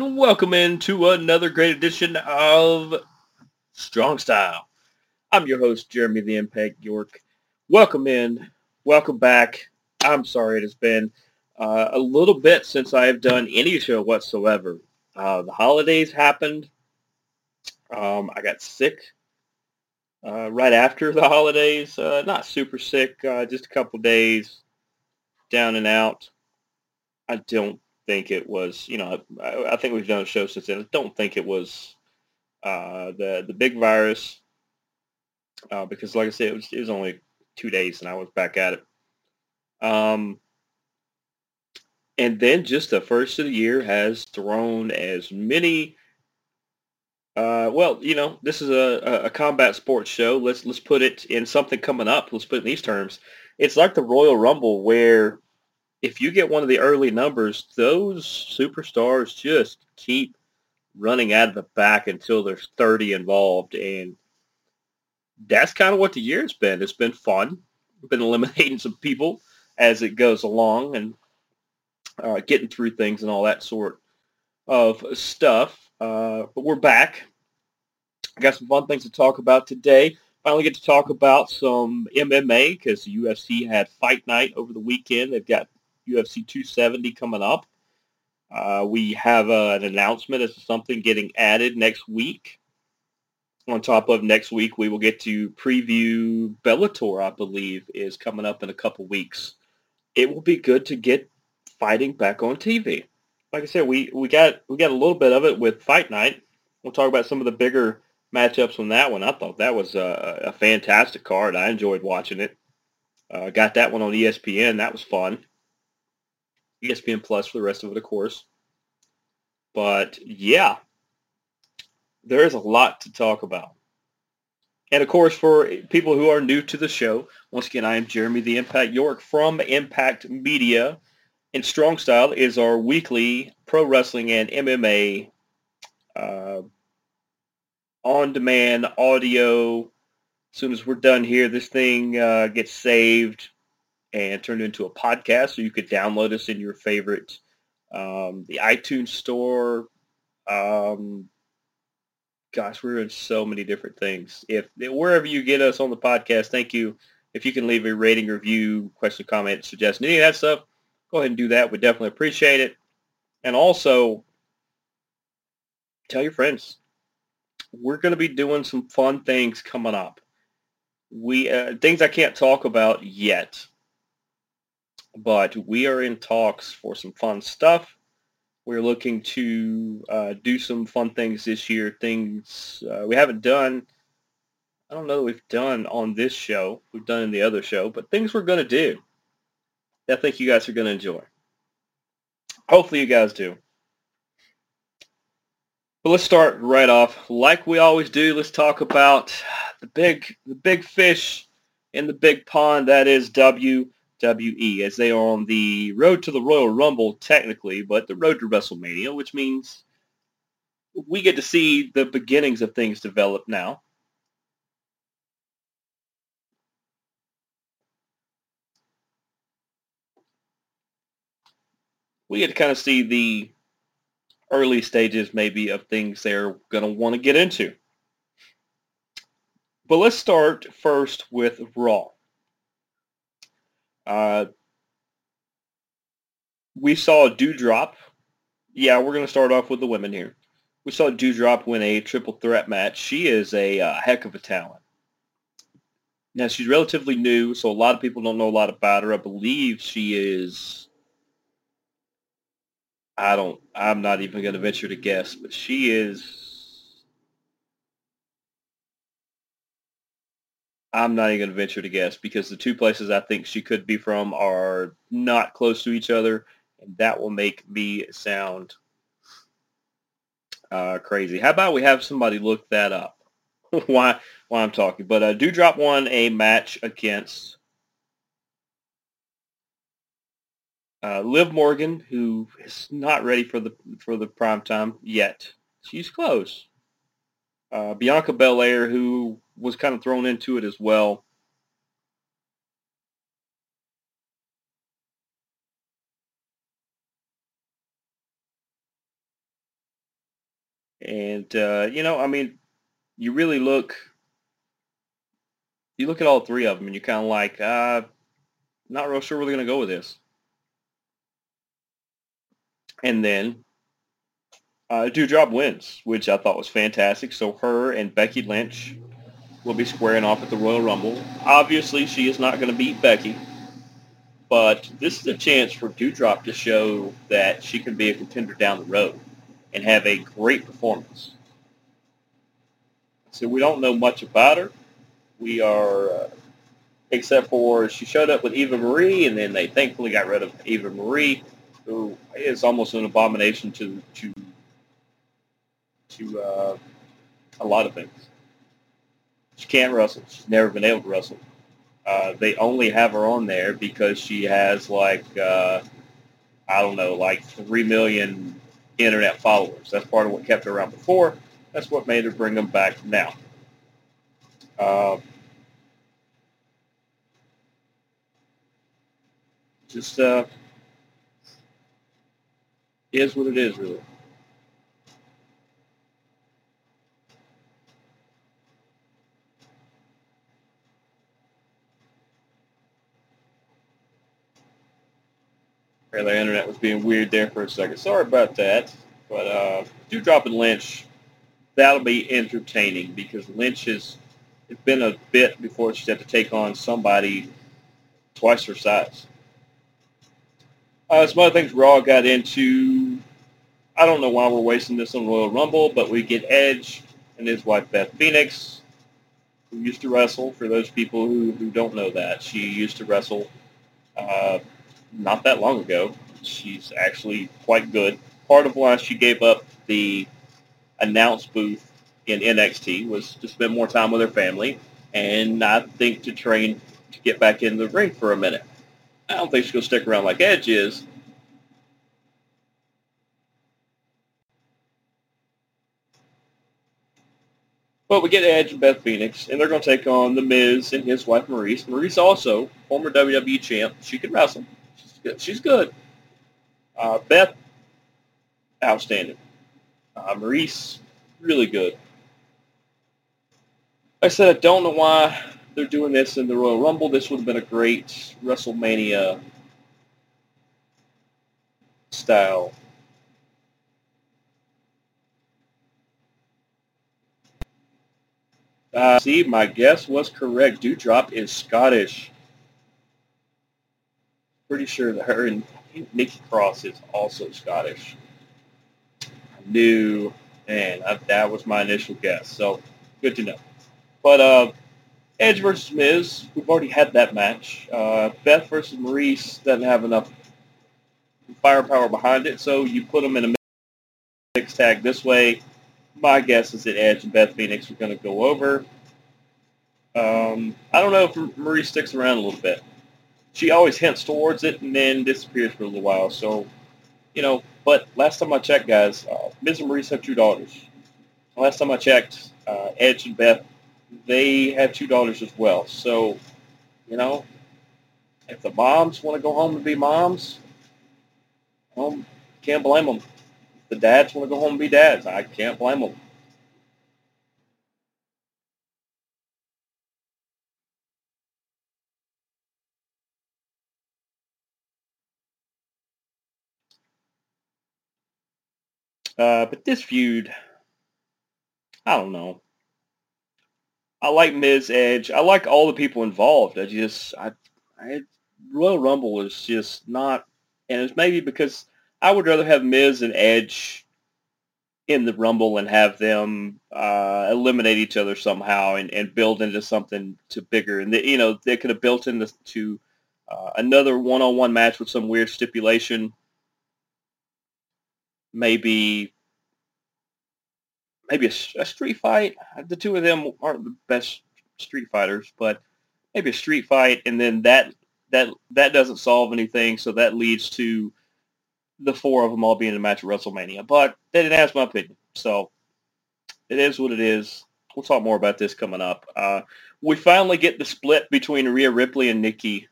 And welcome into another great edition of Strong Style. I'm your host, Jeremy the Impact York. Welcome in. Welcome back. I'm sorry it has been uh, a little bit since I have done any show whatsoever. Uh, the holidays happened. Um, I got sick uh, right after the holidays. Uh, not super sick, uh, just a couple days down and out. I don't think it was, you know, I, I, think we've done a show since then. I don't think it was uh, the the big virus uh, because, like I said, it was, it was only two days and I was back at it. Um, and then just the first of the year has thrown as many. Uh, well, you know, this is a, a combat sports show. Let's let's put it in something coming up. Let's put it in these terms. It's like the Royal Rumble where if you get one of the early numbers, those superstars just keep running out of the back until there's 30 involved. And that's kind of what the year's been. It's been fun. We've been eliminating some people as it goes along and uh, getting through things and all that sort of stuff. Uh, but we're back. I got some fun things to talk about today. Finally get to talk about some MMA because the UFC had fight night over the weekend. They've got UFC 270 coming up. Uh, we have uh, an announcement as to something getting added next week. On top of next week, we will get to preview Bellator, I believe, is coming up in a couple weeks. It will be good to get fighting back on TV. Like I said, we, we got we got a little bit of it with Fight Night. We'll talk about some of the bigger matchups from that one. I thought that was a, a fantastic card. I enjoyed watching it. Uh, got that one on ESPN. That was fun. ESPN Plus for the rest of it, of course. But yeah, there is a lot to talk about. And of course, for people who are new to the show, once again, I am Jeremy the Impact York from Impact Media. And Strong Style is our weekly pro wrestling and MMA uh, on-demand audio. As soon as we're done here, this thing uh, gets saved and turned into a podcast. So you could download us in your favorite, um, the iTunes store. Um, gosh, we're in so many different things. If wherever you get us on the podcast, thank you. If you can leave a rating, review, question, comment, suggestion, any of that stuff, go ahead and do that. We definitely appreciate it. And also, tell your friends. We're going to be doing some fun things coming up. We uh, things I can't talk about yet but we are in talks for some fun stuff. We're looking to uh, do some fun things this year, things uh, we haven't done. I don't know that we've done on this show. We've done in the other show, but things we're going to do I think you guys are going to enjoy. Hopefully you guys do. But let's start right off. Like we always do, let's talk about the big the big fish in the big pond that is W WWE as they are on the road to the Royal Rumble technically, but the road to WrestleMania, which means we get to see the beginnings of things develop now. We get to kind of see the early stages maybe of things they're going to want to get into. But let's start first with Raw. Uh, we saw Doudrop. Yeah, we're going to start off with the women here. We saw Doudrop win a triple threat match. She is a uh, heck of a talent. Now, she's relatively new, so a lot of people don't know a lot about her. I believe she is... I don't... I'm not even going to venture to guess, but she is I'm not even going to venture to guess because the two places I think she could be from are not close to each other, and that will make me sound uh, crazy. How about we have somebody look that up? why? Why I'm talking? But uh, Doudrop won a match against uh, Liv Morgan, who is not ready for the for the prime time yet. She's close. Uh, Bianca Belair, who was kind of thrown into it as well. And, uh, you know, I mean, you really look, you look at all three of them and you're kind of like, uh, not real sure where they're going to go with this. And then uh, Doudrop wins, which I thought was fantastic. So her and Becky Lynch will be squaring off at the Royal Rumble. Obviously, she is not going to beat Becky, but this is a chance for Doudrop to show that she can be a contender down the road and have a great performance. So we don't know much about her. We are, uh, except for she showed up with Eva Marie, and then they thankfully got rid of Eva Marie, who is almost an abomination to to to uh, a lot of things. She can't wrestle. She's never been able to wrestle. Uh, they only have her on there because she has like uh, I don't know, like three million internet followers. That's part of what kept her around before. That's what made her bring them back now. Uh, just uh, is what it is, really. The internet was being weird there for a second. Sorry about that. But uh, Doudrop and Lynch, that'll be entertaining because Lynch has it's been a bit before she's had to take on somebody twice her size. Uh, some other things Raw got into. I don't know why we're wasting this on Royal Rumble, but we get Edge and his wife Beth Phoenix, who used to wrestle. For those people who, who don't know that, she used to wrestle uh, not that long ago. She's actually quite good. Part of why she gave up the announce booth in NXT was to spend more time with her family and I think to train to get back in the ring for a minute. I don't think she's going to stick around like Edge is. But we get Edge and Beth Phoenix, and they're going to take on The Miz and his wife Maryse. Maryse also, former WWE champ. She can wrestle good. She's good. Uh, Beth, outstanding. Uh, Maryse, really good. I said, I don't know why they're doing this in the Royal Rumble. This would have been a great WrestleMania style. Uh, see, my guess was correct. Doudrop is Scottish pretty sure that her and Nikki Cross is also Scottish. I knew, and I, that was my initial guess. So good to know. But uh, Edge versus Miz, we've already had that match. Uh, Beth versus Maryse doesn't have enough firepower behind it, so you put them in a mixed tag this way. My guess is that Edge and Beth Phoenix are going to go over. Um, I don't know if Maryse sticks around a little bit she always hints towards it and then disappears for a little while. So, you know, but last time I checked, guys, uh, Miz and Maryse have two daughters. Last time I checked, uh, Edge and Beth, they have two daughters as well. So, you know, if the moms want to go home and be moms, um, can't blame them. If the dads want to go home and be dads, I can't blame them. Uh, but this feud, I don't know. I like Miz Edge. I like all the people involved. I just, I, I Royal Rumble is just not, and it's maybe because I would rather have Miz and Edge in the Rumble and have them uh, eliminate each other somehow and, and build into something to bigger. And, they, you know, they could have built into to, uh, another one-on-one match with some weird stipulation maybe maybe a, a, street fight. The two of them aren't the best street fighters, but maybe a street fight, and then that that that doesn't solve anything, so that leads to the four of them all being in a match at WrestleMania. But didn't ask my opinion, so it is what it is. We'll talk more about this coming up. Uh, we finally get the split between Rhea Ripley and Nikki,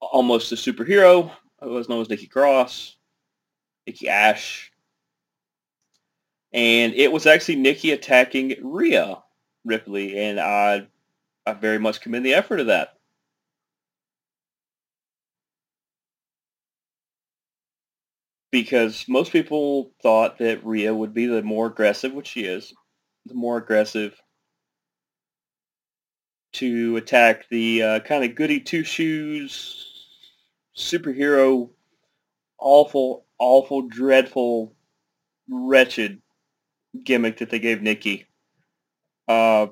almost a superhero, who was known as Nikki Cross. Nikki Ash. and it was actually Nikki attacking Rhea Ripley, and I I very much commend the effort of that. Because most people thought that Rhea would be the more aggressive, which she is, the more aggressive to attack the uh, kind of goody two shoes superhero, awful, awful, dreadful, wretched gimmick that they gave Nikki. Uh,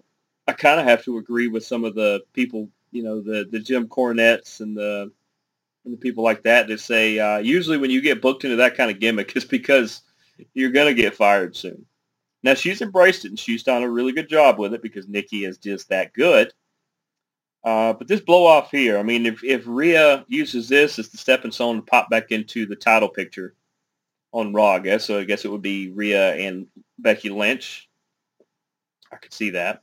I kind of have to agree with some of the people, you know, the the Jim Cornettes and the and the people like that that say uh, usually when you get booked into that kind of gimmick, it's because you're gonna get fired soon. Now she's embraced it and she's done a really good job with it because Nikki is just that good. Uh, but this blow off here, I mean, if, if Rhea uses this as the stepping stone to pop back into the title picture on Raw, I guess, so I guess it would be Rhea and Becky Lynch. I could see that.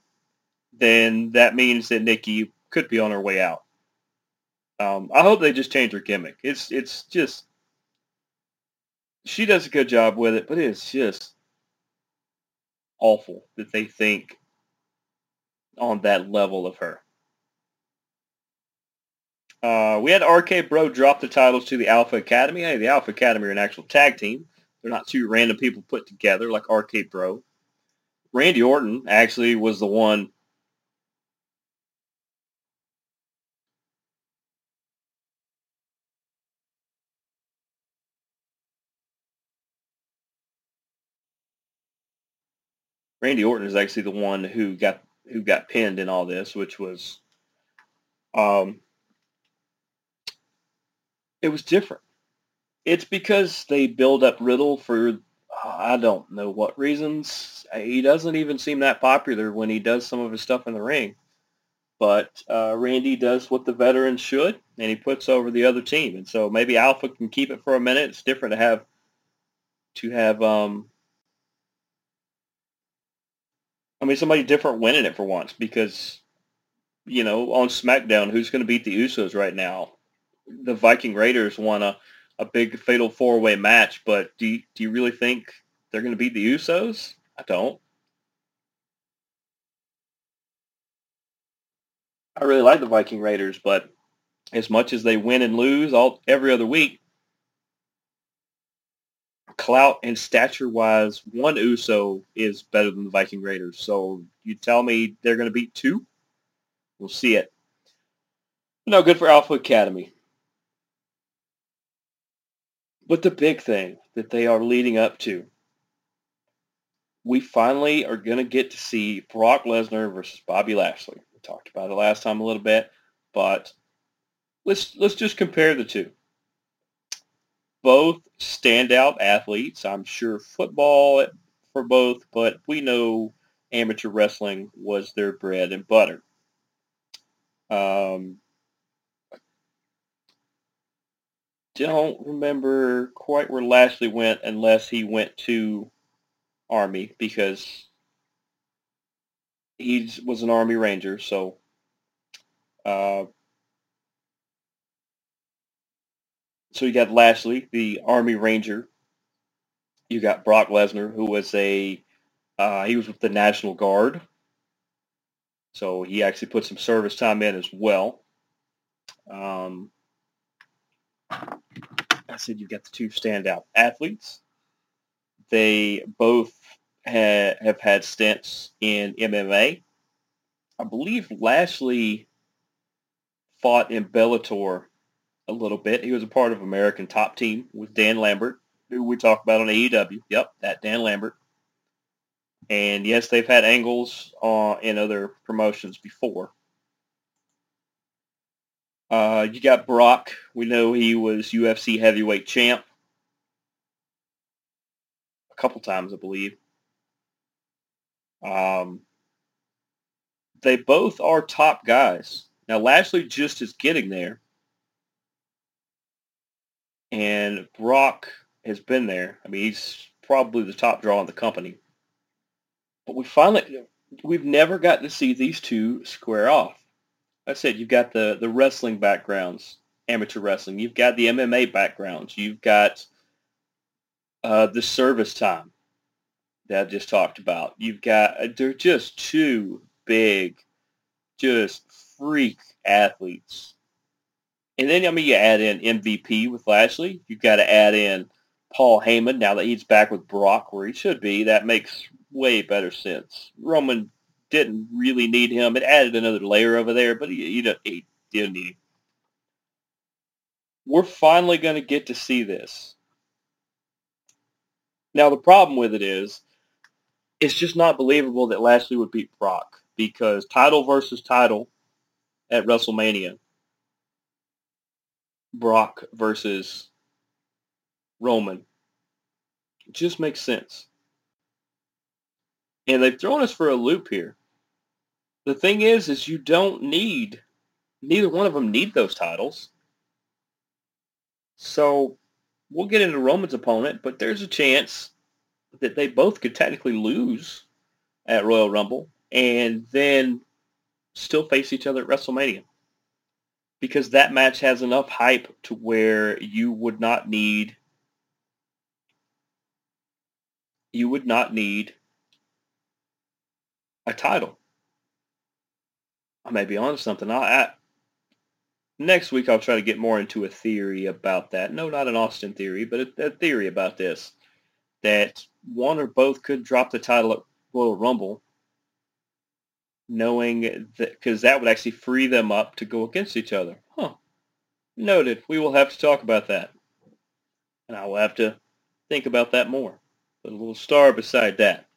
Then that means that Nikki could be on her way out. Um, I hope they just change her gimmick. It's it's just she does a good job with it, but it's just awful that they think on that level of her. Uh, we had RK Bro drop the titles to the Alpha Academy. Hey, the Alpha Academy are an actual tag team. They're not two random people put together like RK Bro. Randy Orton actually was the one Randy Orton is actually the one who got who got pinned in all this, which was um, it was different. It's because they build up Riddle for I don't know what reasons. He doesn't even seem that popular when he does some of his stuff in the ring. But uh, Randy does what the veterans should, and he puts over the other team. And so maybe Alpha can keep it for a minute. It's different to have to have um, I mean somebody different winning it for once because you know on SmackDown who's going to beat the Usos right now? The Viking Raiders won a, a big fatal four way match, but do you, do you really think they're going to beat the Usos? I don't. I really like the Viking Raiders, but as much as they win and lose all every other week, clout and stature wise, one Uso is better than the Viking Raiders. So you tell me they're going to beat two? We'll see it. No good for Alpha Academy. But the big thing that they are leading up to, we finally are going to get to see Brock Lesnar versus Bobby Lashley. We talked about it last time a little bit, but let's let's just compare the two. Both standout athletes. I'm sure football for both, but we know amateur wrestling was their bread and butter. Um, don't remember quite where Lashley went unless he went to Army because he was an Army Ranger. So uh, so you got Lashley, the Army Ranger. You got Brock Lesnar, who was a uh, he was with the National Guard. So he actually put some service time in as well. Um, I said you've got the two standout athletes. They both ha- have had stints in MMA. I believe Lashley fought in Bellator a little bit. He was a part of American Top Team with Dan Lambert, who we talked about on AEW. Yep, that Dan Lambert. And yes, they've had angles uh, in other promotions before. Uh, you got Brock. We know he was UFC heavyweight champ a couple times, I believe. Um, they both are top guys. Now Lashley just is getting there, and Brock has been there. I mean, he's probably the top draw in the company. But we finally, we've never got to see these two square off. I said you've got the the wrestling backgrounds, amateur wrestling. You've got the MMA backgrounds. You've got uh, the service time that I just talked about. You've got uh, they're just two big, just freak athletes. And then I mean you add in MVP with Lashley. You've got to add in Paul Heyman now that he's back with Brock where he should be. That makes way better sense. Roman didn't really need him. It added another layer over there, but he, he, he didn't need him. We're finally going to get to see this. Now, the problem with it is, it's just not believable that Lashley would beat Brock because title versus title at WrestleMania, Brock versus Roman, it just makes sense. And they've thrown us for a loop here. The thing is, is you don't need, neither one of them need those titles. So we'll get into Roman's opponent, but there's a chance that they both could technically lose at Royal Rumble and then still face each other at WrestleMania. Because that match has enough hype to where you would not need you would not need a title. I may be on something. I, I, next week I'll try to get more into a theory about that. No, not an Austin theory, but a, a theory about this. That one or both could drop the title at Royal Rumble, knowing that because that would actually free them up to go against each other. Huh. Noted. We will have to talk about that, and I will have to think about that more. Put a little star beside that.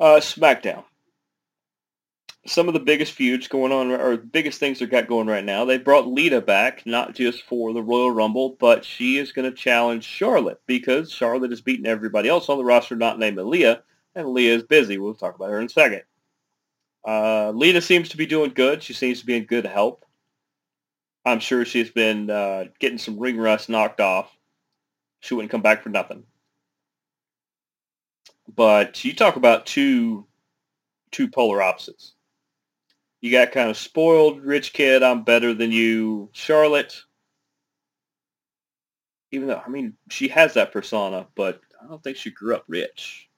Uh, SmackDown some of the biggest feuds going on, or biggest things they've got going right now. They brought Lita back, not just for the Royal Rumble, but she is going to challenge Charlotte because Charlotte has beaten everybody else on the roster, not named Leah, and Leah is busy. We'll talk about her in a second. Uh, Lita seems to be doing good. She seems to be in good health. I'm sure she's been uh, getting some ring rust knocked off. She wouldn't come back for nothing. But you talk about two two polar opposites you got kind of spoiled rich kid. I'm better than you, Charlotte. Even though I mean she has that persona, but I don't think she grew up rich.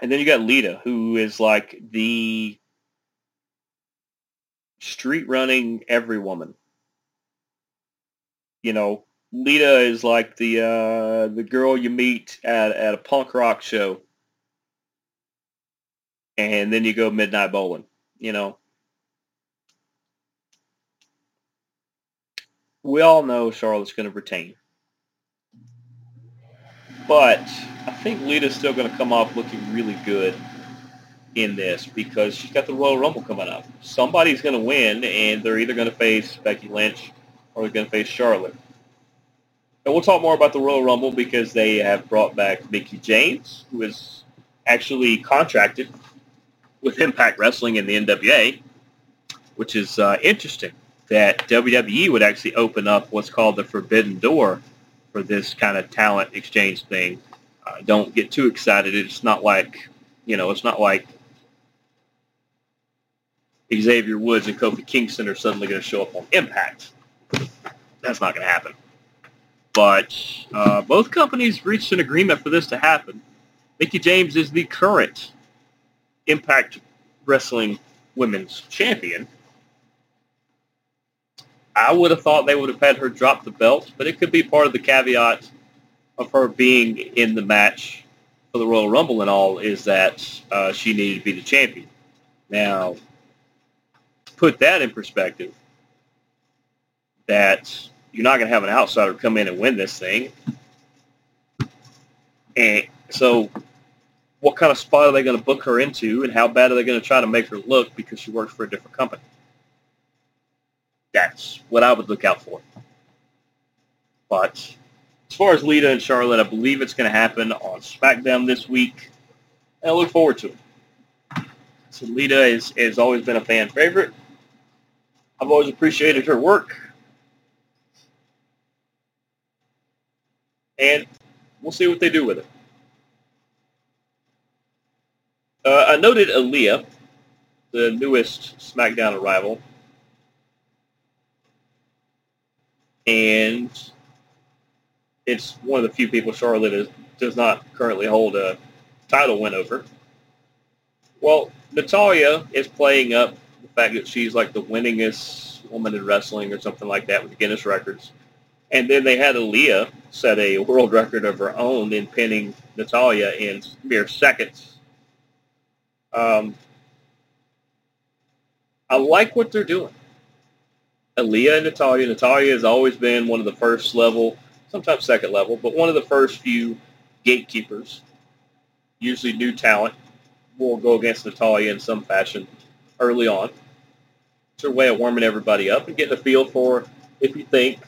And then you got Lita, who is like the street running every woman. You know, Lita is like the uh, the girl you meet at at a punk rock show and then you go midnight bowling. You know, we all know Charlotte's going to retain, but I think Lita's still going to come off looking really good in this because she's got the Royal Rumble coming up. Somebody's going to win, and they're either going to face Becky Lynch or they're going to face Charlotte. And we'll talk more about the Royal Rumble because they have brought back Mickie James, who is actually contracted with Impact Wrestling and the NWA, which is uh, interesting that WWE would actually open up what's called the forbidden door for this kind of talent exchange thing. Uh, don't get too excited. It's not like, you know, it's not like Xavier Woods and Kofi Kingston are suddenly going to show up on Impact. That's not going to happen. But uh, both companies reached an agreement for this to happen. Mickie James is the current Impact Wrestling Women's Champion. I would have thought they would have had her drop the belt, but it could be part of the caveat of her being in the match for the Royal Rumble and all is that uh, she needed to be the champion. Now, put that in perspective, that you're not going to have an outsider come in and win this thing. And so what kind of spot are they going to book her into and how bad are they going to try to make her look because she works for a different company? That's what I would look out for. But as far as Lita and Charlotte, I believe it's going to happen on SmackDown this week. And I look forward to it. So Lita is, has always been a fan favorite. I've always appreciated her work. And we'll see what they do with it. Uh, I noted Aliyah, the newest SmackDown arrival, and it's one of the few people Charlotte is, does not currently hold a title win over. Well, Natalya is playing up the fact that she's like the winningest woman in wrestling or something like that with Guinness records. And then they had Aliyah set a world record of her own in pinning Natalya in mere seconds. Um, I like what they're doing. Aliyah and Natalya. Natalya has always been one of the first level, sometimes second level, but one of the first few gatekeepers. Usually new talent will go against Natalya in some fashion early on. It's her way of warming everybody up and getting a feel for if you think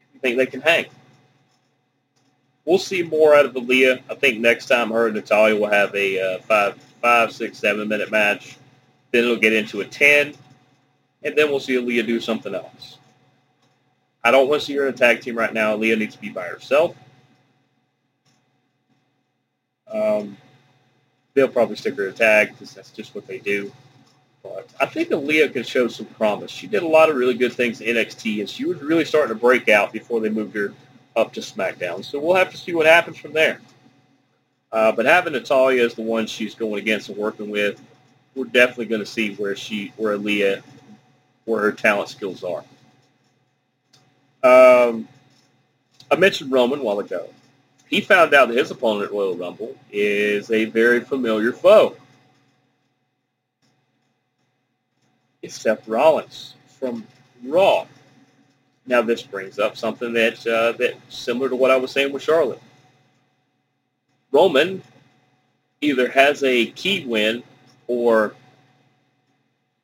if you think they can hang. We'll see more out of Aliyah. I think next time her and Natalya will have a uh, five, five, six, seven minute match. Then it'll get into a ten, and then we'll see Aliyah do something else. I don't want to see her in a tag team right now. Aliyah needs to be by herself. Um, they'll probably stick her in a tag because that's just what they do. But I think Aliyah can show some promise. She did a lot of really good things in NXT, and she was really starting to break out before they moved her up to SmackDown. So we'll have to see what happens from there. Uh, but having Natalya as the one she's going against and working with, we're definitely going to see where she, where Aliyah, where her talent skills are. Um, I mentioned Roman a while ago he found out that his opponent at Royal Rumble is a very familiar foe. It's Seth Rollins from Raw. Now this brings up something that uh, that similar to what I was saying with Charlotte. Roman either has a key win or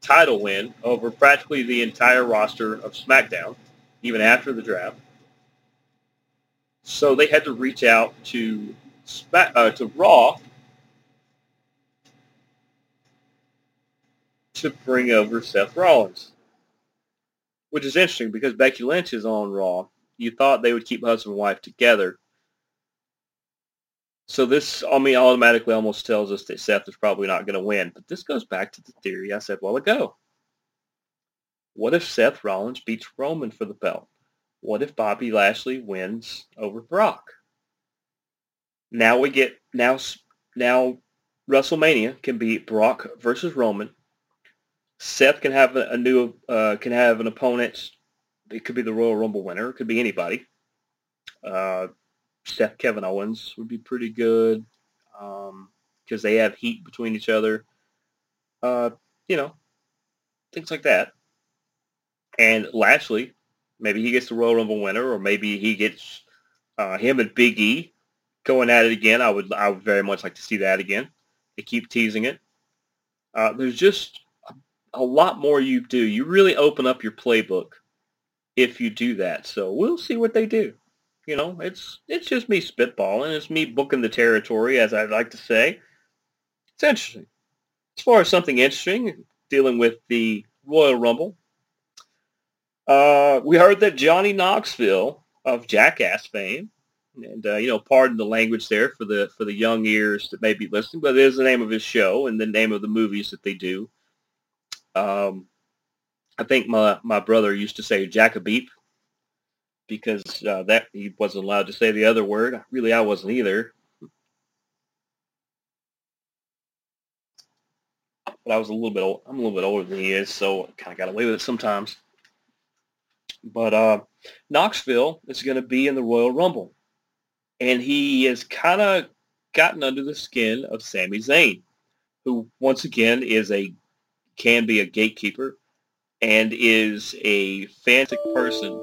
title win over practically the entire roster of SmackDown, even after the draft. So they had to reach out to uh, to Raw to bring over Seth Rollins, which is interesting because Becky Lynch is on Raw. You thought they would keep husband and wife together. So this, I mean, automatically almost tells us that Seth is probably not going to win. But this goes back to the theory I said a while ago. What if Seth Rollins beats Roman for the belt? What if Bobby Lashley wins over Brock? Now we get now now WrestleMania can be Brock versus Roman. Seth can have a, new uh, can have an opponent. It could be the Royal Rumble winner. It could be anybody. Uh, Seth Kevin Owens would be pretty good because um, they have heat between each other. Uh, you know, things like that. And Lashley Maybe he gets the Royal Rumble winner, or maybe he gets uh, him and Big E going at it again. I would I would very much like to see that again. They keep teasing it. Uh, there's just a, lot more you do. You really open up your playbook if you do that. So we'll see what they do. You know, it's it's just me spitballing. It's me booking the territory, as I'd like to say. It's interesting. As far as something interesting, dealing with the Royal Rumble, uh, we heard that Johnny Knoxville of Jackass fame, and uh, you know, pardon the language there for the for the young ears that may be listening, but it is the name of his show and the name of the movies that they do. Um, I think my my brother used to say Jackabeep because uh, that he wasn't allowed to say the other word. Really, I wasn't either. But I was a little bit old. I'm a little bit older than he is, so I kind of got away with it sometimes. But uh, Knoxville is going to be in the Royal Rumble. And he has kind of gotten under the skin of Sami Zayn, who once again is a can be a gatekeeper and is a fantastic person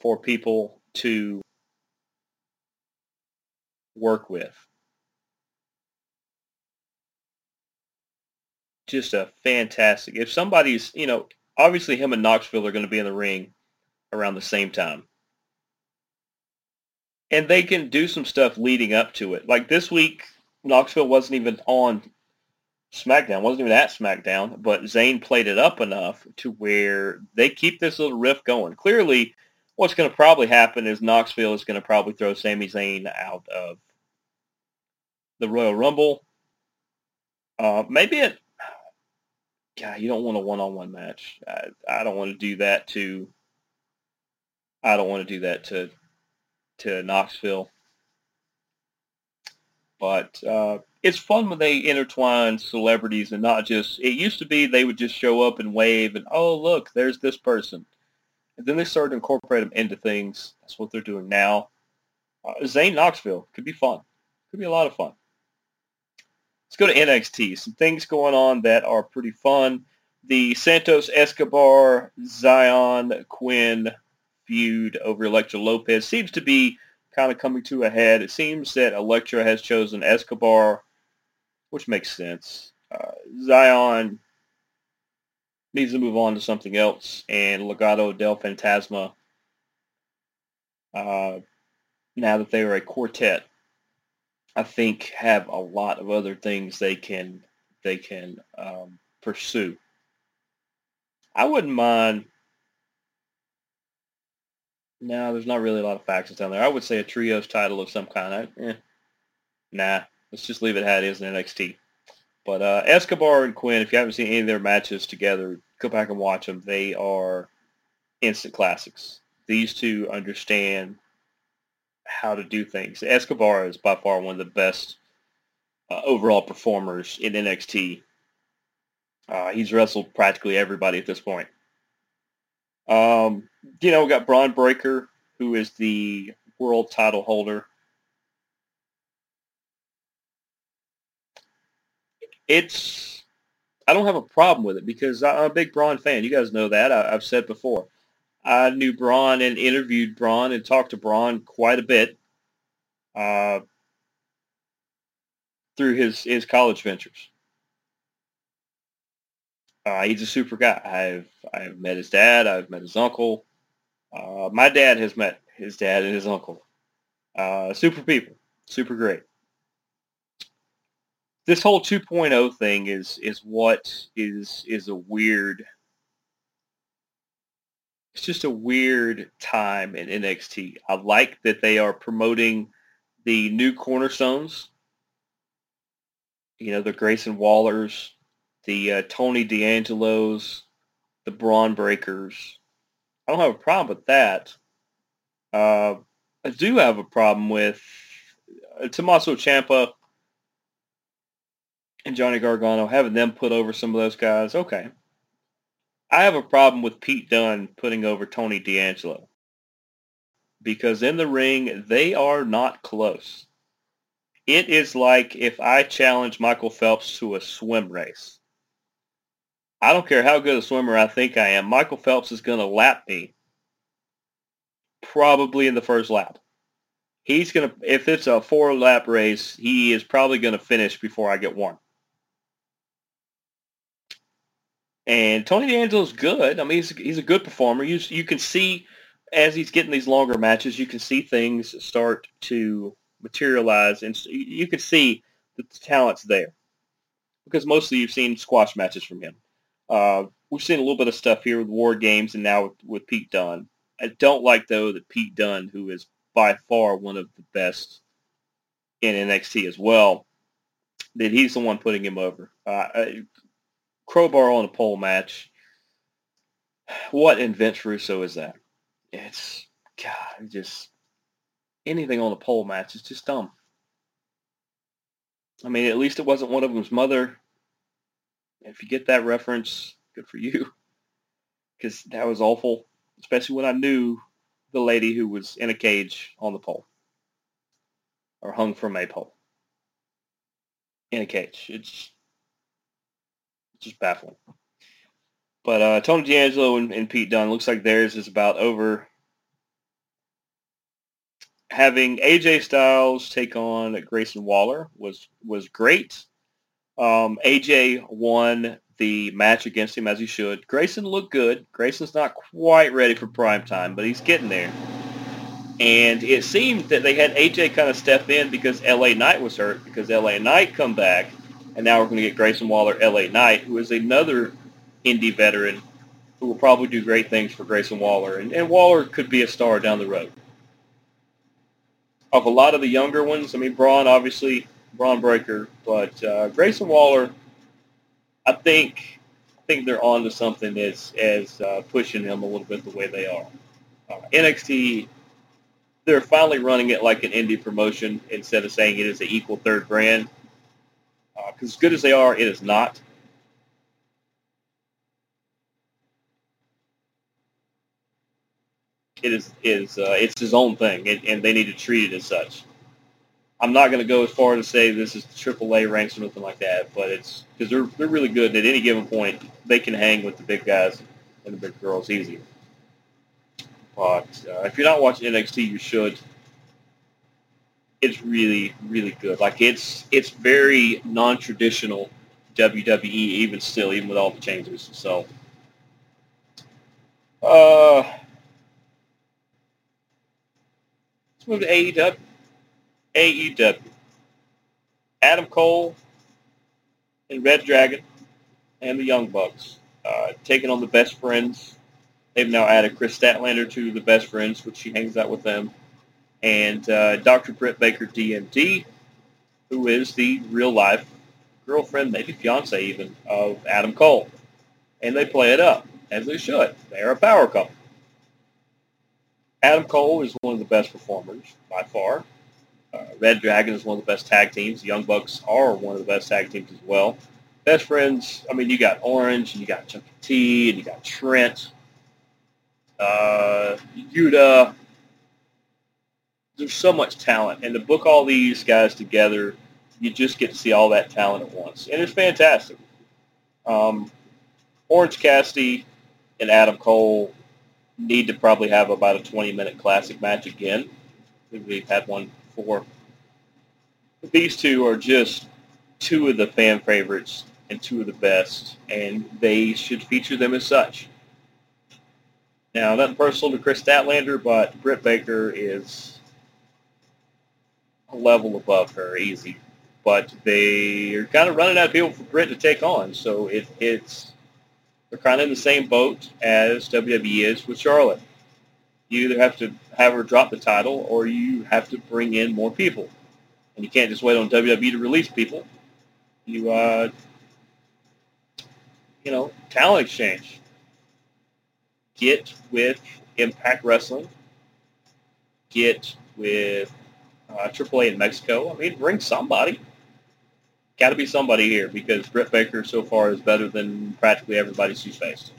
for people to work with. Just a fantastic. If somebody's, you know, obviously him and Knoxville are going to be in the ring around the same time. And they can do some stuff leading up to it. Like this week, Knoxville wasn't even on SmackDown, wasn't even at SmackDown, but Zayn played it up enough to where they keep this little riff going. Clearly, what's going to probably happen is Knoxville is going to probably throw Sami Zayn out of the Royal Rumble. Uh, maybe it God, you don't want a one-on-one match. I, I don't want to do that to I don't want to do that to to Knoxville. But uh, it's fun when they intertwine celebrities and not just. It used to be they would just show up and wave and oh look, there's this person, and then they started to incorporate them into things. That's what they're doing now. Uh, Zayn Knoxville could be fun. Could be a lot of fun. Let's go to NXT. Some things going on that are pretty fun. The Santos Escobar Xyon Quinn feud over Elektra Lopez seems to be kind of coming to a head. It seems that Elektra has chosen Escobar, which makes sense. Uh, Xyon needs to move on to something else, and Legado del Fantasma, uh, now that they are a quartet, I think have a lot of other things they can they can um, pursue. I wouldn't mind no, there's not really a lot of factions down there. I would say a trios title of some kind. I, eh, nah, let's just leave it how it is in NXT. But uh, Escobar and Quinn, if you haven't seen any of their matches together, go back and watch them. They are instant classics. These two understand how to do things. Escobar is by far one of the best uh, overall performers in NXT. Uh, he's wrestled practically everybody at this point. Um, you know, we got Bron Breakker, who is the world title holder. It's I don't have a problem with it because I'm a big Bron fan. You guys know that. I, have said before. I knew Bron and interviewed Bron and talked to Bron quite a bit uh, through his, his college ventures. Uh, he's a super guy. I've I've met his dad. I've met his uncle. Uh, my dad has met his dad and his uncle. Uh, super people, super great. This whole 2.0 thing is is what is is a weird. It's just a weird time in NXT. I like that they are promoting the new cornerstones. You know, the Grayson Wallers, the uh, Tony D'Angelo's, the Bron Breakkers. I don't have a problem with that. Uh, I do have a problem with uh, Tommaso Ciampa and Johnny Gargano having them put over some of those guys. Okay. I have a problem with Pete Dunne putting over Tony D'Angelo because in the ring they are not close. It is like if I challenge Michael Phelps to a swim race. I don't care how good a swimmer I think I am. Michael Phelps is going to lap me probably in the first lap. He's going to, if it's a four lap race, he is probably going to finish before I get one. And Tony D'Angelo's good. I mean, he's, he's a good performer. You, you can see as he's getting these longer matches, you can see things start to materialize. And you can see that the talent's there. Because mostly you've seen squash matches from him. Uh, we've seen a little bit of stuff here with War Games and now with, with Pete Dunne. I don't like, though, that Pete Dunne, who is by far one of the best in NXT as well, that he's the one putting him over. Uh, crowbar on a pole match. What in Vince Russo is that? It's, God, just anything on a pole match is just dumb. I mean, at least it wasn't one of them's mother if you get that reference, good for you. Because that was awful, especially when I knew the lady who was in a cage on the pole or hung from a pole in a cage. It's, it's just baffling. But uh, Tony D'Angelo and, and Pete Dunne looks like theirs is about over. Having AJ Styles take on Grayson Waller was was great. Um, AJ won the match against him as he should. Grayson looked good. Grayson's not quite ready for prime time, but he's getting there. And it seemed that they had AJ kind of step in because LA Knight was hurt because LA Knight come back, and now we're going to get Grayson Waller, LA Knight, who is another indie veteran who will probably do great things for Grayson Waller. And, and Waller could be a star down the road. Of a lot of the younger ones, I mean, Bron obviously Bron Breakker, but uh, Grayson Waller, I think I think they're on to something as as uh, pushing him a little bit the way they are. Uh, NXT, they're finally running it like an indie promotion instead of saying it is an equal third brand. Because uh, as good as they are, it is not. It is is uh, it's his own thing, and, and they need to treat it as such. I'm not going to go as far to say this is the AAA ranks or nothing like that, but it's because they're they're really good. And at any given point, they can hang with the big guys and the big girls easy. But uh, if you're not watching NXT, you should. It's really really good. Like it's it's very non-traditional WWE, even still, even with all the changes. So. Uh, let's move to AEW. AEW. Adam Cole and Red Dragon and the Young Bucks uh, taking on the Best Friends. They've now added Kris Statlander to the Best Friends, which she hangs out with them, and uh, Dr. Britt Baker, DMD, who is the real life girlfriend, maybe fiance even, of Adam Cole. And they play it up, as they should. They are a power couple. Adam Cole is one of the best performers by far. Uh, Red Dragon is one of the best tag teams. Young Bucks are one of the best tag teams as well. Best friends, I mean, you got Orange, and you got Chucky T, and you got Trent, uh, Yuta. There's so much talent, and to book all these guys together, you just get to see all that talent at once, and it's fantastic. Um, Orange Cassidy and Adam Cole need to probably have about a 20-minute classic match again. We've had one for. These two are just two of the fan favorites and two of the best, and they should feature them as such. Now, nothing personal to Kris Statlander, but Britt Baker is level above her, easy. But they are kind of running out of people for Britt to take on, so it, it's they're kind of in the same boat as WWE is with Charlotte. You either have to have her drop the title or you have to bring in more people. And you can't just wait on WWE to release people. You, uh, you know, talent exchange. Get with Impact Wrestling. Get with uh, AAA in Mexico. I mean, bring somebody. Got to be somebody here because Britt Baker so far is better than practically everybody she's faced.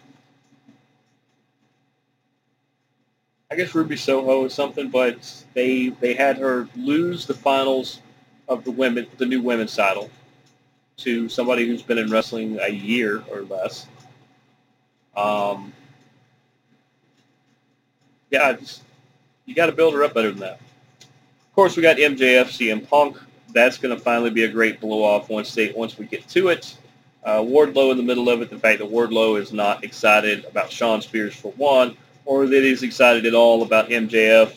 I guess Ruby Soho or something, but they they had her lose the finals of the women the new women's title to somebody who's been in wrestling a year or less. Um, yeah, just, you got to build her up better than that. Of course, we got MJF, CM Punk. That's going to finally be a great blow off once they once we get to it. Uh, Wardlow in the middle of it. The fact that Wardlow is not excited about Shawn Spears for one or that he's excited at all about MJF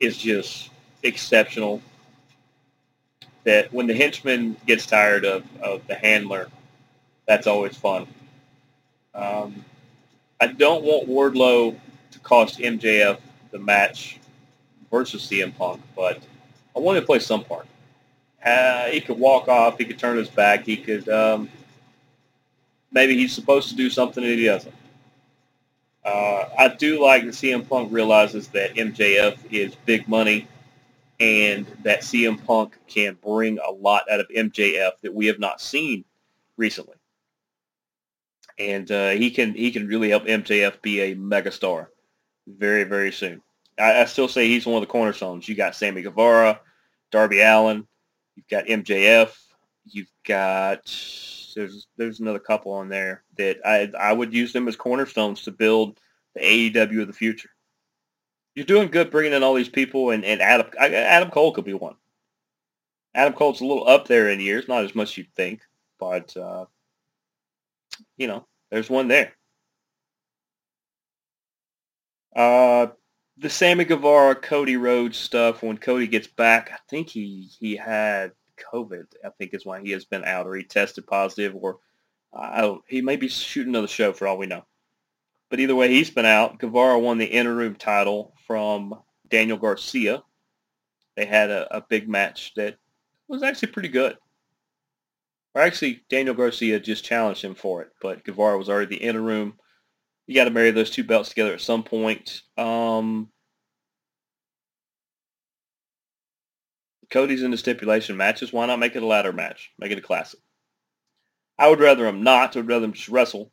is just exceptional. That when the henchman gets tired of, of the handler, that's always fun. Um, I don't want Wardlow to cost MJF the match versus CM Punk, but I want to play some part. Uh, he could walk off. He could turn his back. He could um, maybe he's supposed to do something and he doesn't. Uh, I do like that CM Punk realizes that MJF is big money and that CM Punk can bring a lot out of MJF that we have not seen recently. And uh, he can he can really help MJF be a megastar very, very soon. I, I still say he's one of the cornerstones. You got Sammy Guevara, Darby Allin, you've got MJF, you've got there's there's another couple on there that I I would use them as cornerstones to build the AEW of the future. You're doing good bringing in all these people, and, and Adam Adam Cole could be one. Adam Cole's a little up there in years, not as much as you'd think, but uh, you know, there's one there. Uh, the Sammy Guevara, Cody Rhodes stuff. When Cody gets back, I think he he had COVID, I think is why he has been out, or he tested positive, or don't. He may be shooting another show for all we know. But either way, he's been out. Guevara won the interim title from Daniel Garcia. They had a, a big match that was actually pretty good. Or actually, Daniel Garcia just challenged him for it, but Guevara was already the interim You got to marry those two belts together at some point. Um, Cody's in the stipulation matches. Why not make it a ladder match? Make it a classic. I would rather him not. I would rather him just wrestle.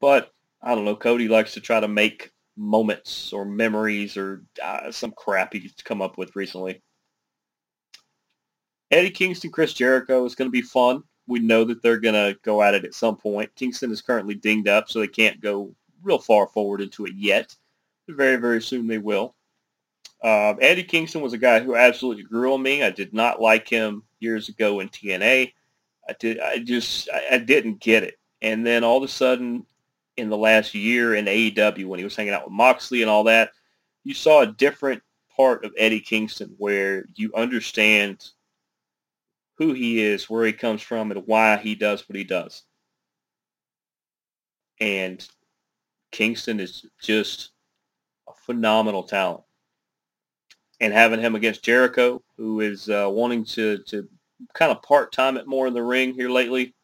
But I don't know. Cody likes to try to make moments or memories or uh, some crap he's come up with recently. Eddie Kingston, Chris Jericho is going to be fun. We know that they're going to go at it at some point. Kingston is currently dinged up, so they can't go real far forward into it yet. Very, very soon they will. Uh, Eddie Kingston was a guy who absolutely grew on me. I did not like him years ago in TNA. I did. I just I, I didn't get it. And then all of a sudden, in the last year in AEW, when he was hanging out with Moxley and all that, you saw a different part of Eddie Kingston where you understand who he is, where he comes from, and why he does what he does. And Kingston is just a phenomenal talent. And having him against Jericho, who is uh, wanting to, to kind of part-time it more in the ring here lately,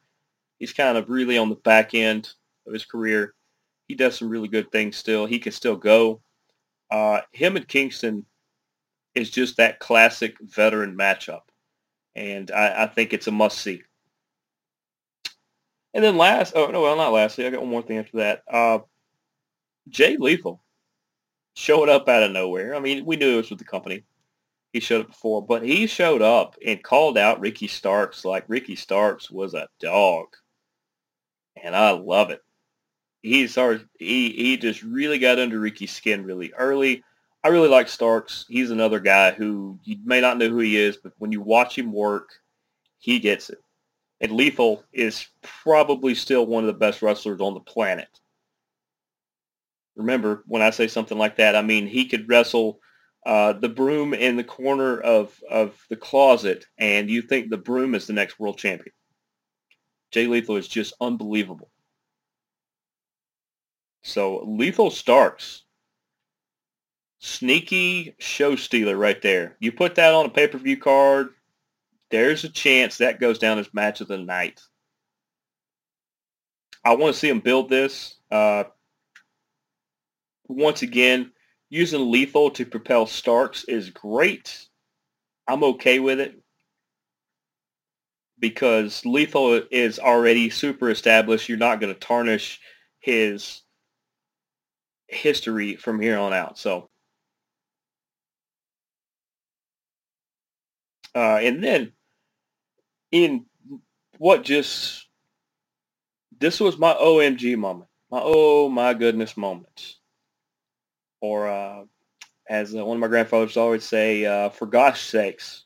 he's kind of really on the back end of his career. He does some really good things still. He can still go. Uh, him and Kingston is just that classic veteran matchup and I, I think it's a must see. And then last, oh no, well not lastly, I got one more thing after that. Uh, Jay Lethal showed up out of nowhere. I mean, we knew it was with the company. He showed up before, but he showed up and called out Ricky Starks like Ricky Starks was a dog, and I love it. He's he he just really got under Ricky's skin really early. I really like Starks. He's another guy who you may not know who he is, but when you watch him work, he gets it. And Lethal is probably still one of the best wrestlers on the planet. Remember, when I say something like that, I mean he could wrestle uh, the broom in the corner of, of the closet, and you think the broom is the next world champion. Jay Lethal is just unbelievable. So Lethal Starks sneaky show stealer right there. You put that on a pay-per-view card, there's a chance that goes down as match of the night. I want to see him build this. Uh, once again, using lethal to propel Starks is great. I'm okay with it because lethal is already super established. You're not going to tarnish his history from here on out. So Uh, and then in what just this was my OMG moment, my oh my goodness moment, or uh, as uh, one of my grandfathers always say, uh, for gosh sakes.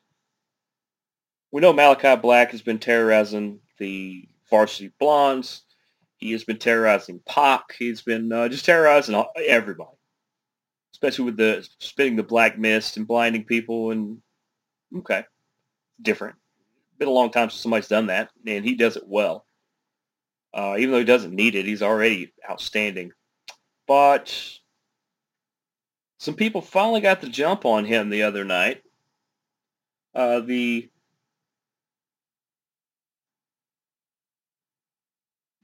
We know Malakai Black has been terrorizing the varsity blondes. He has been terrorizing Pac. He's been uh, just terrorizing everybody, especially with the spitting the black mist and blinding people. And okay, different. Been a long time since somebody's done that, and he does it well. Uh, even though he doesn't need it, he's already outstanding. But some people finally got the jump on him the other night. Uh, the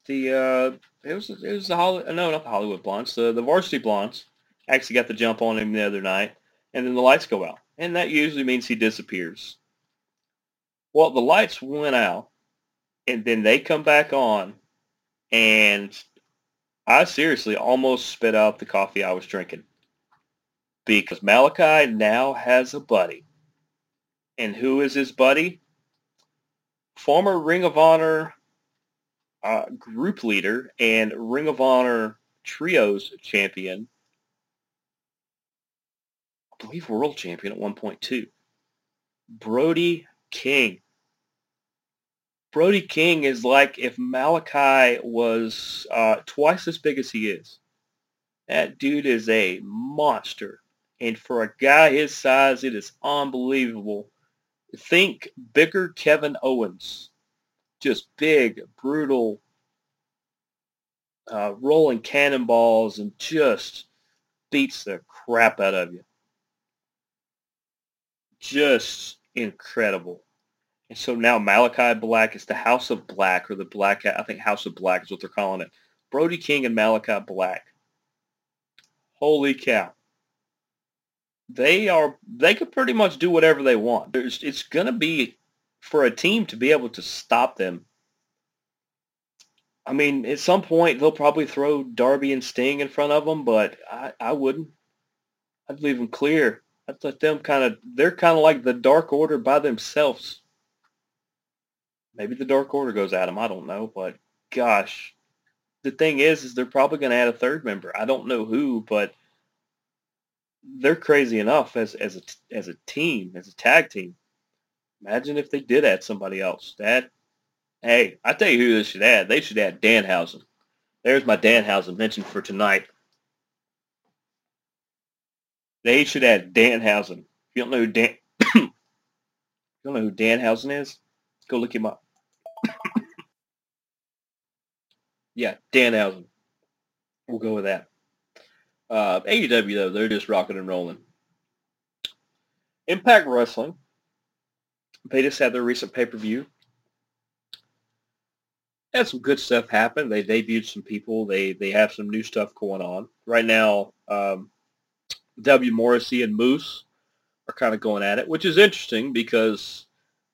the uh, it was it was the Holly, no not the Hollywood Blondes the the Varsity Blondes actually got the jump on him the other night, and then the lights go out, and that usually means he disappears. Well, the lights went out, and then they come back on, and I seriously almost spit out the coffee I was drinking because Malakai now has a buddy. And who is his buddy? Former Ring of Honor uh, group leader and Ring of Honor Trios champion. I believe world champion at one point too. Brody King. Brody King is like if Malakai was uh, twice as big as he is. That dude is a monster. And for a guy his size, it is unbelievable. Think bigger Kevin Owens. Just big, brutal, uh, rolling cannonballs and just beats the crap out of you. Just incredible. And so now Malakai Black is the House of Black, or the Black, I think House of Black is what they're calling it. Brody King and Malakai Black. Holy cow. They are they could pretty much do whatever they want. There's, it's going to be for a team to be able to stop them. I mean, at some point they'll probably throw Darby and Sting in front of them, but I, I wouldn't. I'd leave them clear. I'd let them kind of, they're kind of like the Dark Order by themselves. Maybe the Dark Order goes at them. I don't know, but gosh, the thing is, is they're probably going to add a third member. I don't know who, but they're crazy enough as as a as a team, as a tag team. Imagine if they did add somebody else. That, hey, I tell you who they should add. They should add Danhausen. There's my Danhausen mention for tonight. They should add Danhausen. If you don't know who Dan, you don't know who Danhausen is, go look him up. yeah, Dan Danhausen. We'll go with that. Uh, AEW though, they're just rocking and rolling. Impact Wrestling they just had their recent pay-per-view. Had some good stuff happen. They debuted some people. They they have some new stuff going on right now. Um, W Morrissey and Moose are kind of going at it, which is interesting because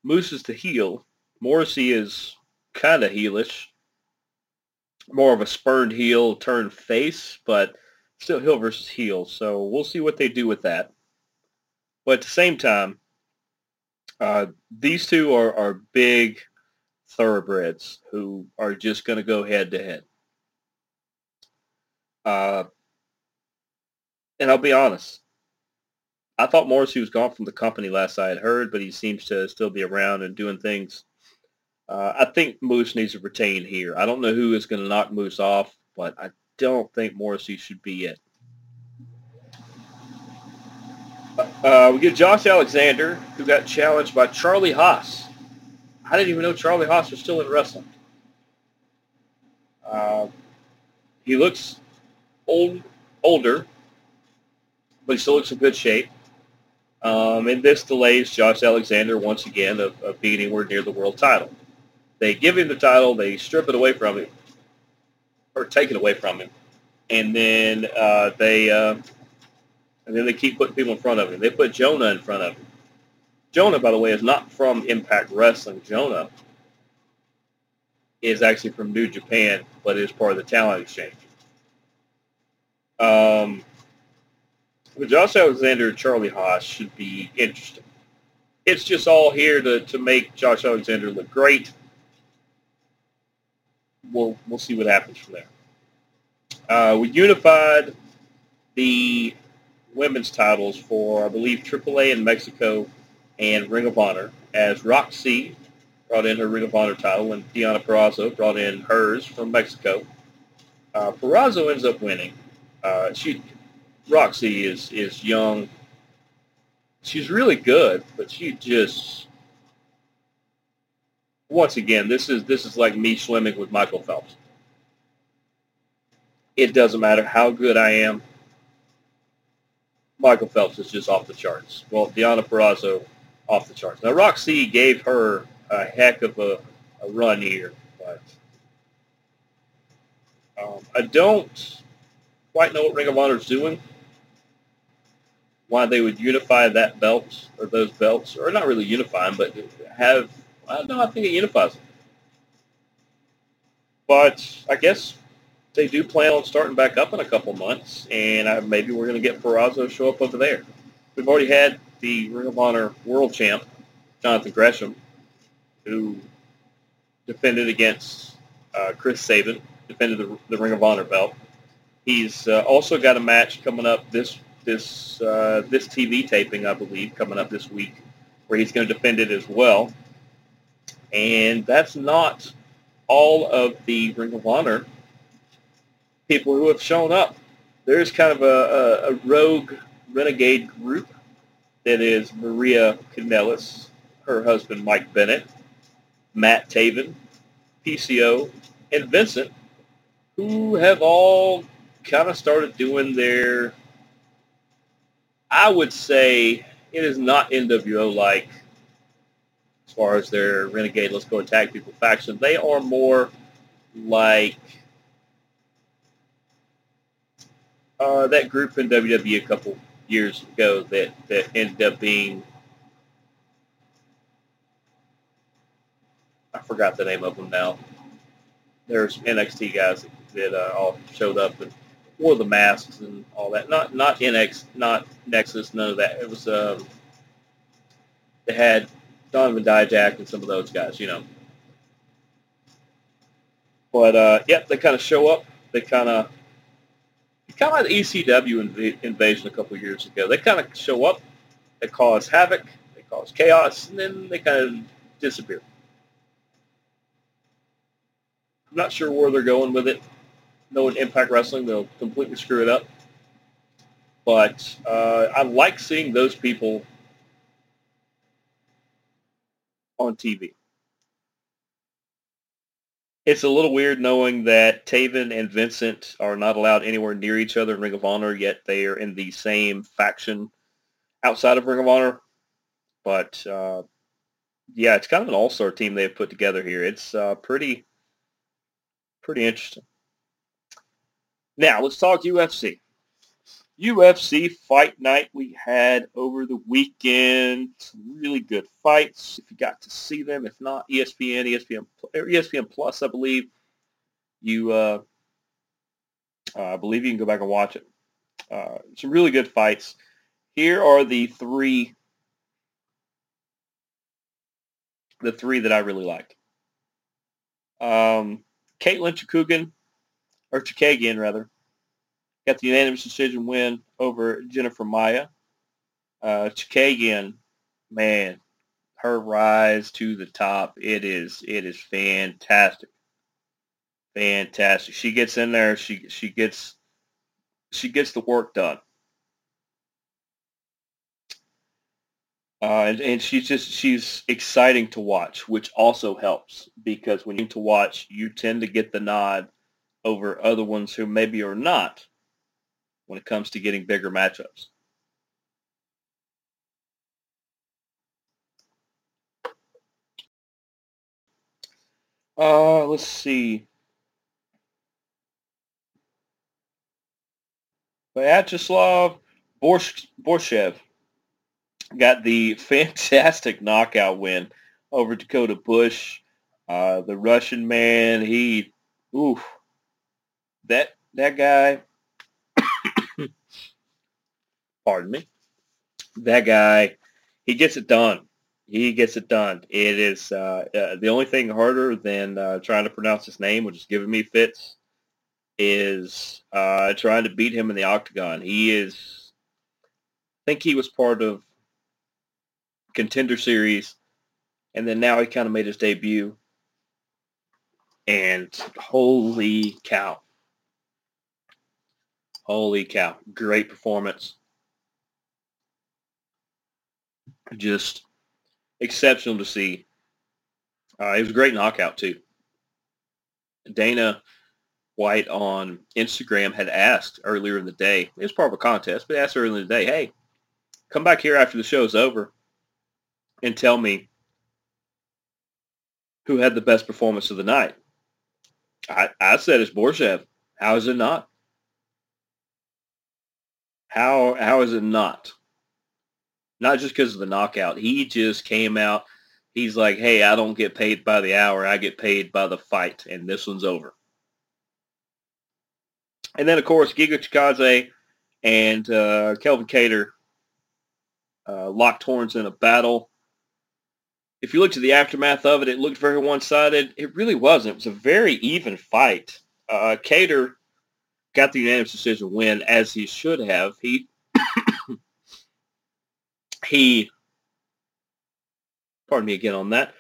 Moose is the heel. Morrissey is kind of heelish, more of a spurned heel turned face, but still heel versus heel. So we'll see what they do with that. But at the same time, uh, these two are, are big thoroughbreds who are just going to go head to head. Uh, and I'll be honest, I thought Morrissey was gone from the company last I had heard, but he seems to still be around and doing things. Uh, I think Moose needs to retain here. I don't know who is going to knock Moose off, but I don't think Morrissey should be it. Uh, we get Josh Alexander, who got challenged by Charlie Haas. I didn't even know Charlie Haas was still in wrestling. Uh, he looks old, older, but he still looks in good shape. Um, and this delays Josh Alexander once again of, of being anywhere near the world title. They give him the title, they strip it away from him, or take it away from him, and then uh, they uh, and then they keep putting people in front of him. They put Jonah in front of him. Jonah, by the way, is not from Impact Wrestling. Jonah is actually from New Japan, but is part of the talent exchange. Um, with Josh Alexander and Charlie Haas should be interesting. It's just all here to, to make Josh Alexander look great. We'll we'll see what happens from there. Uh, we unified the women's titles for, I believe, AAA in Mexico and Ring of Honor, as Roxy brought in her Ring of Honor title and Deonna Purrazzo brought in hers from Mexico. Uh, Purrazzo ends up winning. Uh, she, Roxy is is young. She's really good, but she just once again, this is this is like me swimming with Michael Phelps. It doesn't matter how good I am. Michael Phelps is just off the charts. Well, Deonna Purrazzo off the charts. Now, Roxy gave her a heck of a, a run here, but um, I don't quite know what Ring of Honor is doing. Why they would unify that belt or those belts, or not really unify them, but have, I don't know, I think it unifies them. But I guess they do plan on starting back up in a couple months, and uh, maybe we're going to get Purrazzo show up over there. We've already had the Ring of Honor World Champ, Jonathan Gresham, who defended against uh, Chris Sabin, defended the, the, Ring of Honor belt. He's uh, also got a match coming up this this uh, this TV taping, I believe, coming up this week, where he's going to defend it as well. And that's not all of the Ring of Honor people who have shown up. There's kind of a, a, a rogue renegade group that is Maria Kanellis, her husband Mike Bennett, Matt Taven, PCO, and Vincent, who have all kind of started doing their, I would say it is not NWO-like as far as their Renegade Let's Go Attack People faction. They are more like uh, that group in WWE a couple years ago that, that ended up being I forgot the name of them now. There's NXT guys that, that uh, all showed up and wore the masks and all that. Not not NX, not Nexus, none of that. It was um, they had Donovan Dijak and some of those guys, you know. But uh, yeah, they kind of show up. They kind of kind of like the ECW inv- invasion a couple years ago. They kind of show up, they cause havoc, they cause chaos, and then they kind of disappear. I'm not sure where they're going with it. Knowing Impact Wrestling, they'll completely screw it up. But uh, I like seeing those people on TV. It's a little weird knowing that Taven and Vincent are not allowed anywhere near each other in Ring of Honor, yet they are in the same faction outside of Ring of Honor. But uh, yeah, it's kind of an all-star team they've put together here. It's uh, pretty, pretty interesting. Now let's talk UFC. UFC fight night we had over the weekend. Some really good fights. If you got to see them, if not, ESPN, ESPN, ESPN Plus, I believe you. Uh, uh, I believe you can go back and watch it. Uh, some really good fights. Here are the three. The three that I really liked. Um, Katlyn Chookagian, or Chookagian rather, got the unanimous decision win over Jennifer Maya. Uh, Chookagian, man, her rise to the top, it is it is fantastic, fantastic. She gets in there, she she gets she gets the work done. Uh, and, and she's just she's exciting to watch, which also helps because when you to watch, you tend to get the nod over other ones who maybe are not when it comes to getting bigger matchups. Uh, let's see. Vyacheslav Borshchev got the fantastic knockout win over Dakota Bush. Uh, the Russian man, he, oof, that that guy pardon me, that guy, he gets it done. He gets it done. It is uh, uh, the only thing harder than uh, trying to pronounce his name, which is giving me fits, is uh, trying to beat him in the octagon. He is, I think he was part of contender series, and then now he kind of made his debut. And holy cow. Holy cow. Great performance. Just exceptional to see. Uh, it was a great knockout too. Dana White on Instagram had asked earlier in the day. It was part of a contest, but asked earlier in the day, "Hey, come back here after the show's over and tell me who had the best performance of the night." I, I said it's Borshchev. How is it not? How how is it not? Not just because of the knockout. He just came out. He's like, hey, I don't get paid by the hour. I get paid by the fight, and this one's over. And then, of course, Giga Chikadze and uh, Calvin Kattar uh, locked horns in a battle. If you looked at the aftermath of it, it looked very one-sided. It really wasn't. It was a very even fight. Uh, Kattar got the unanimous decision win, as he should have. He he, pardon me again on that,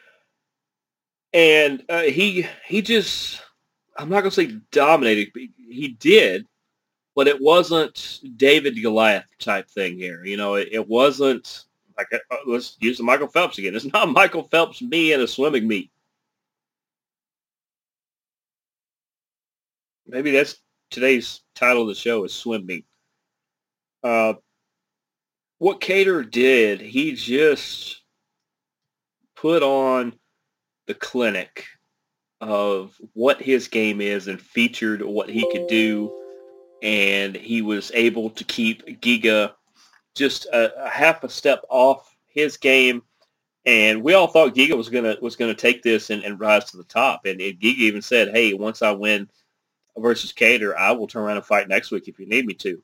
and uh, he he just I'm not gonna say dominated, he did, but it wasn't David Goliath type thing here. You know, it, it wasn't like uh, let's use the Michael Phelps again. It's not Michael Phelps me in a swimming meet. Maybe that's today's title of the show is swim meet. Uh, what Kattar did, he just put on the clinic of what his game is and featured what he could do and he was able to keep Giga just a, a half a step off his game. And we all thought Giga was gonna was gonna take this and, and rise to the top. And, and Giga even said, "Hey, once I win versus Kattar, I will turn around and fight next week if you need me to."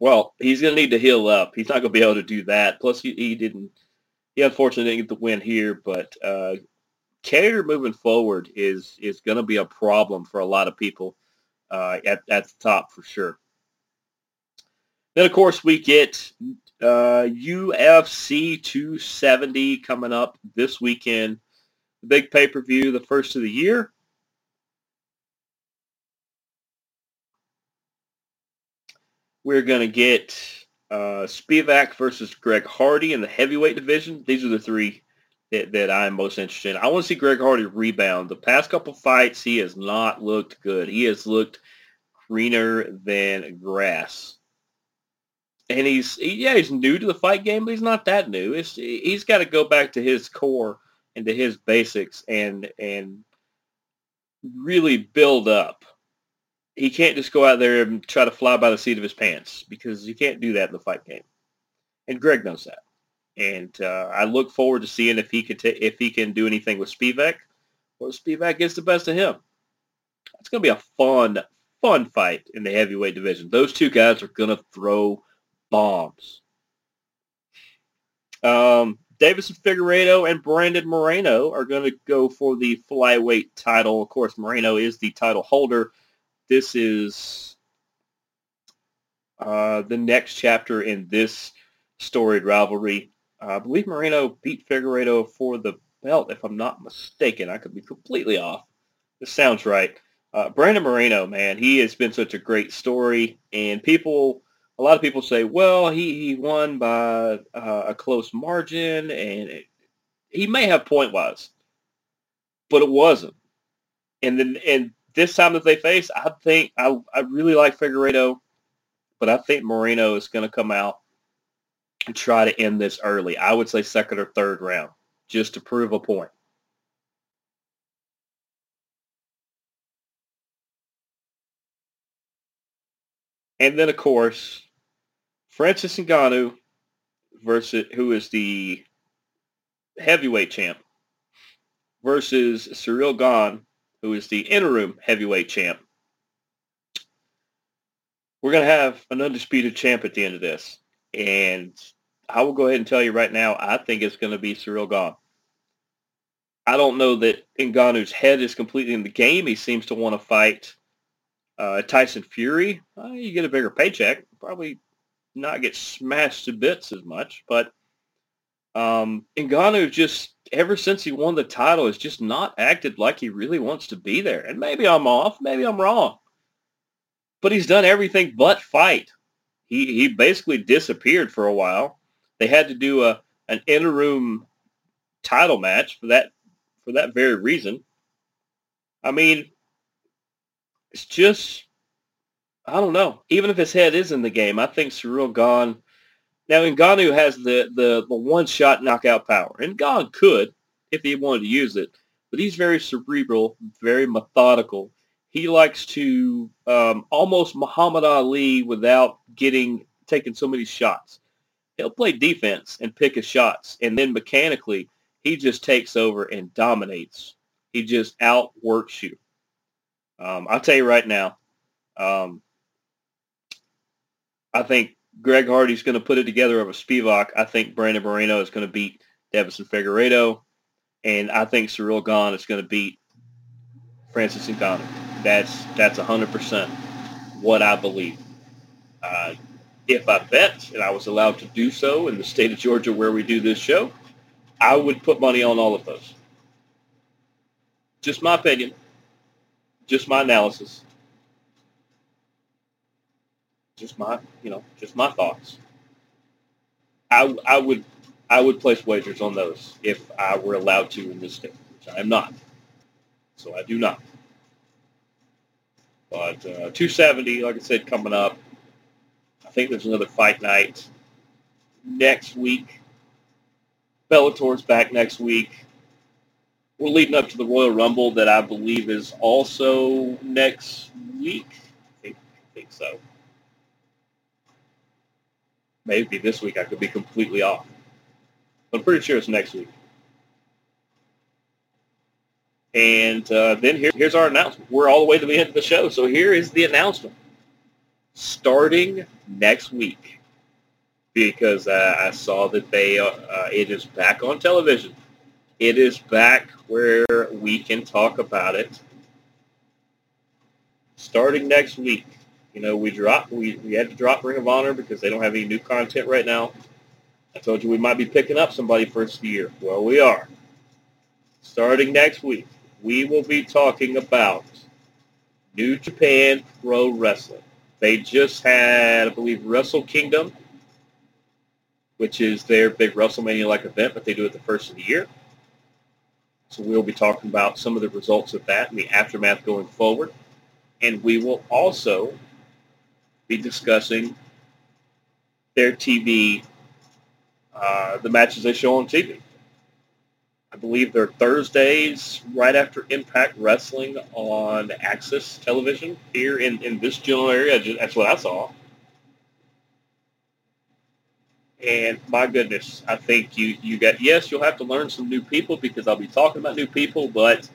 Well, he's going to need to heal up. He's not going to be able to do that. Plus, he, he didn't. He unfortunately didn't get the win here, but uh, Kattar moving forward is is going to be a problem for a lot of people uh, at at the top for sure. Then, of course, we get uh, UFC 270 coming up this weekend. The big pay-per-view, the first of the year. We're going to get uh, Spivac versus Greg Hardy in the heavyweight division. These are the three that, that I'm most interested in. I want to see Greg Hardy rebound. The past couple fights, he has not looked good. He has looked greener than grass. And he's yeah he's new to the fight game, but he's not that new. It's, he's got to go back to his core and to his basics and and really build up he can't just go out there and try to fly by the seat of his pants because you can't do that in the fight game. And Greg knows that. And uh, I look forward to seeing if he could ta- if he can do anything with Spivac or Spivac gets the best of him. It's going to be a fun, fun fight in the heavyweight division. Those two guys are going to throw bombs. Um, Deiveson Figueiredo and Brandon Moreno are going to go for the flyweight title. Of course, Moreno is the title holder this is uh, the next chapter in this storied rivalry. Uh, I believe Moreno beat Figueiredo for the belt, if I'm not mistaken. I could be completely off. This sounds right. Uh, Brandon Moreno, man, he has been such a great story, and people, a lot of people say, well, he, he won by uh, a close margin, and it, he may have point wise, but it wasn't. And then, and this time that they face, I think I, I really like Figueiredo, but I think Moreno is going to come out and try to end this early. I would say second or third round, just to prove a point. And then, of course, Francis Ngannou versus who is the heavyweight champ versus Ciryl Gane, who is the interim heavyweight champ. We're going to have an undisputed champ at the end of this. And I will go ahead and tell you right now, I think it's going to be Ciryl Gane. I don't know that Ngannou's head is completely in the game. He seems to want to fight uh, Tyson Fury. Uh, you get a bigger paycheck. Probably not get smashed to bits as much. But um, Ngannou just ever since he won the title has just not acted like he really wants to be there. And maybe I'm off, maybe I'm wrong. But he's done everything but fight. He he basically disappeared for a while. They had to do a an interim title match for that for that very reason. I mean, it's just I don't know. Even if his head is in the game, I think Ciryl Gane now, Ngannou has the, the, the one-shot knockout power, and Gane could if he wanted to use it, but he's very cerebral, very methodical. He likes to um, almost Muhammad Ali without getting taking so many shots. He'll play defense and pick his shots, and then mechanically he just takes over and dominates. He just outworks you. Um, I'll tell you right now, um, I think Greg Hardy's going to put it together over Spivac. I think Brandon Moreno is going to beat Deiveson Figueiredo, and I think Ciryl Gane is going to beat Francis Ngannou. That's that's 100% what I believe. Uh, if I bet, and I was allowed to do so in the state of Georgia where we do this show, I would put money on all of those. Just my opinion. Just my analysis just my you know just my thoughts. I I would I would place wagers on those if I were allowed to in this state, which I am not. So I do not. But uh, 270, like I said, coming up. I think there's another fight night next week. Bellator's back next week. We're leading up to the Royal Rumble that I believe is also next week. I think, I think so. Maybe this week I could be completely off. I'm pretty sure it's next week. And uh, then here, here's our announcement. We're all the way to the end of the show. So here is the announcement. Starting next week, because uh, I saw that they uh, uh, it is back on television. It is back where we can talk about it. Starting next week, you know, we dropped we, we had to drop Ring of Honor because they don't have any new content right now. I told you we might be picking up somebody first year. Well, we are. Starting next week, we will be talking about New Japan Pro Wrestling. They just had, I believe, Wrestle Kingdom, which is their big WrestleMania-like event, but they do it the first of the year. So we'll be talking about some of the results of that and the aftermath going forward. And we will also be discussing their TV, uh, the matches they show on TV. I believe they're Thursdays right after Impact Wrestling on Access Television here in, in this general area. That's what I saw. And my goodness, I think you, you got, yes, you'll have to learn some new people because I'll be talking about new people, but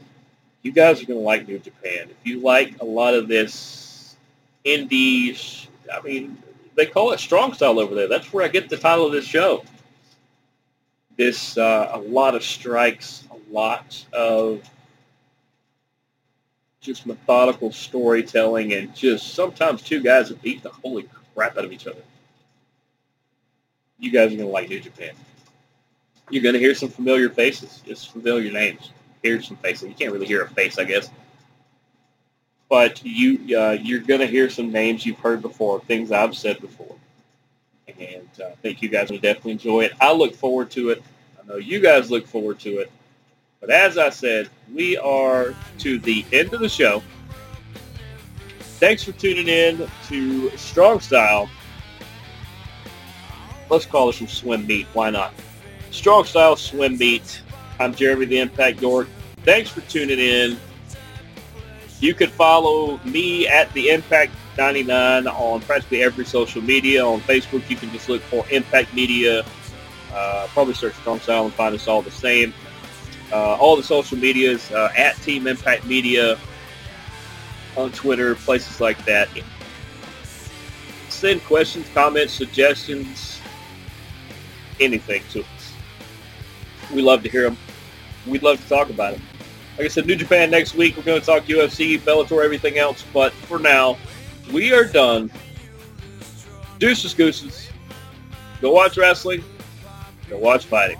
you guys are going to like New Japan. If you like a lot of this indies, I mean, they call it strong style over there. That's where I get the title of this show this uh, a lot of strikes, a lot of just methodical storytelling, and just sometimes two guys that beat the holy crap out of each other. You guys are to like New Japan. You're to hear some familiar faces, just familiar names. Hear some faces. You can't really hear a face, I guess. But you, uh, you're going to hear some names you've heard before, things I've said before and uh, I think you guys will definitely enjoy it. I look forward to it. I know you guys look forward to it. But as I said, we are to the end of the show. Thanks for tuning in to Strong Style. Let's call this some swim meet. Why not? Strong Style Swim Meet. I'm Jeremy the Impact York. Thanks for tuning in. You can follow me at the Impact 99 on practically every social media. On Facebook, you can just look for Impact Media. Uh, probably search Strong Style and find us all the same. Uh, all the social medias uh, at Team Impact Media on Twitter, places like that. Send questions, comments, suggestions, anything to us. We love to hear them. We'd love to talk about it. Like I said, New Japan next week. We're going to talk UFC, Bellator, everything else. But for now, we are done. Deuces, gooses. Go watch wrestling. Go watch fighting.